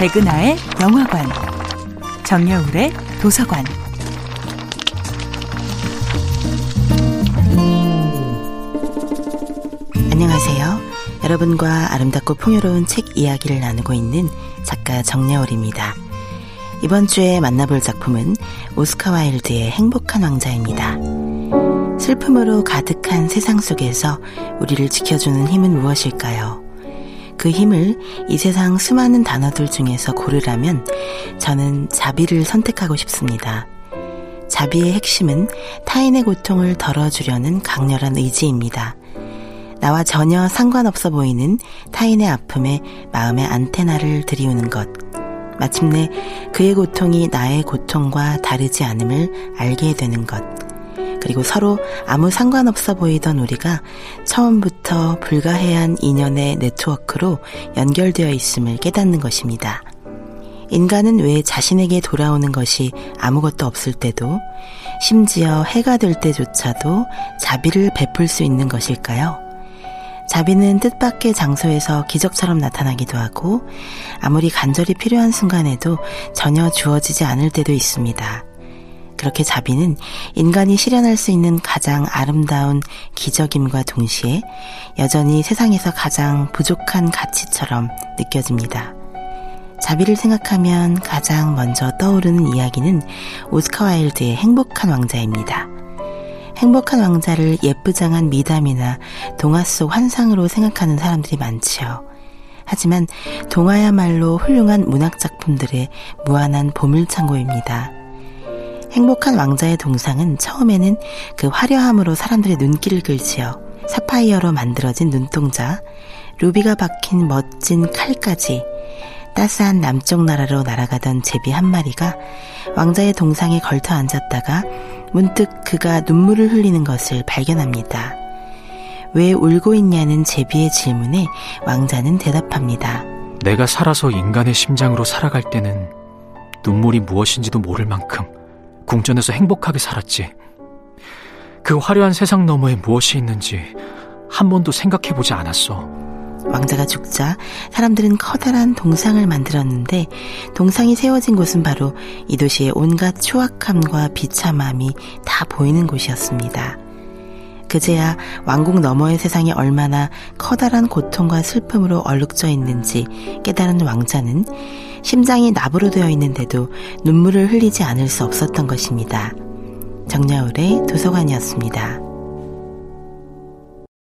백은하의 영화관, 정여울의 도서관. 안녕하세요. 여러분과 아름답고 풍요로운 책 이야기를 나누고 있는 작가 정여울입니다. 이번 주에 만나볼 작품은 오스카 와일드의 행복한 왕자입니다. 슬픔으로 가득한 세상 속에서 우리를 지켜주는 힘은 무엇일까요? 그 힘을 이 세상 수많은 단어들 중에서 고르라면 저는 자비를 선택하고 싶습니다. 자비의 핵심은 타인의 고통을 덜어주려는 강렬한 의지입니다. 나와 전혀 상관없어 보이는 타인의 아픔에 마음의 안테나를 들이우는 것. 마침내 그의 고통이 나의 고통과 다르지 않음을 알게 되는 것. 그리고 서로 아무 상관없어 보이던 우리가 처음부터 불가해한 인연의 네트워크로 연결되어 있음을 깨닫는 것입니다. 인간은 왜 자신에게 돌아오는 것이 아무것도 없을 때도 심지어 해가 될 때조차도 자비를 베풀 수 있는 것일까요? 자비는 뜻밖의 장소에서 기적처럼 나타나기도 하고 아무리 간절히 필요한 순간에도 전혀 주어지지 않을 때도 있습니다. 그렇게 자비는 인간이 실현할 수 있는 가장 아름다운 기적임과 동시에 여전히 세상에서 가장 부족한 가치처럼 느껴집니다. 자비를 생각하면 가장 먼저 떠오르는 이야기는 오스카 와일드의 행복한 왕자입니다. 행복한 왕자를 예쁘장한 미담이나 동화 속 환상으로 생각하는 사람들이 많지요. 하지만 동화야말로 훌륭한 문학작품들의 무한한 보물창고입니다. 행복한 왕자의 동상은 처음에는 그 화려함으로 사람들의 눈길을 끌지요. 사파이어로 만들어진 눈동자, 루비가 박힌 멋진 칼까지 따스한 남쪽 나라로 날아가던 제비 한 마리가 왕자의 동상에 걸터 앉았다가 문득 그가 눈물을 흘리는 것을 발견합니다. 왜 울고 있냐는 제비의 질문에 왕자는 대답합니다. 내가 살아서 인간의 심장으로 살아갈 때는 눈물이 무엇인지도 모를 만큼 궁전에서 행복하게 살았지. 그 화려한 세상 너머에 무엇이 있는지 한 번도 생각해 보지 않았어. 왕자가 죽자 사람들은 커다란 동상을 만들었는데 동상이 세워진 곳은 바로 이 도시의 온갖 추악함과 비참함이 다 보이는 곳이었습니다. 그제야 왕국 너머의 세상이 얼마나 커다란 고통과 슬픔으로 얼룩져 있는지 깨달은 왕자는 심장이 나부로 되어 있는데도 눈물을 흘리지 않을 수 없었던 것입니다. 정야울의 도서관이었습니다.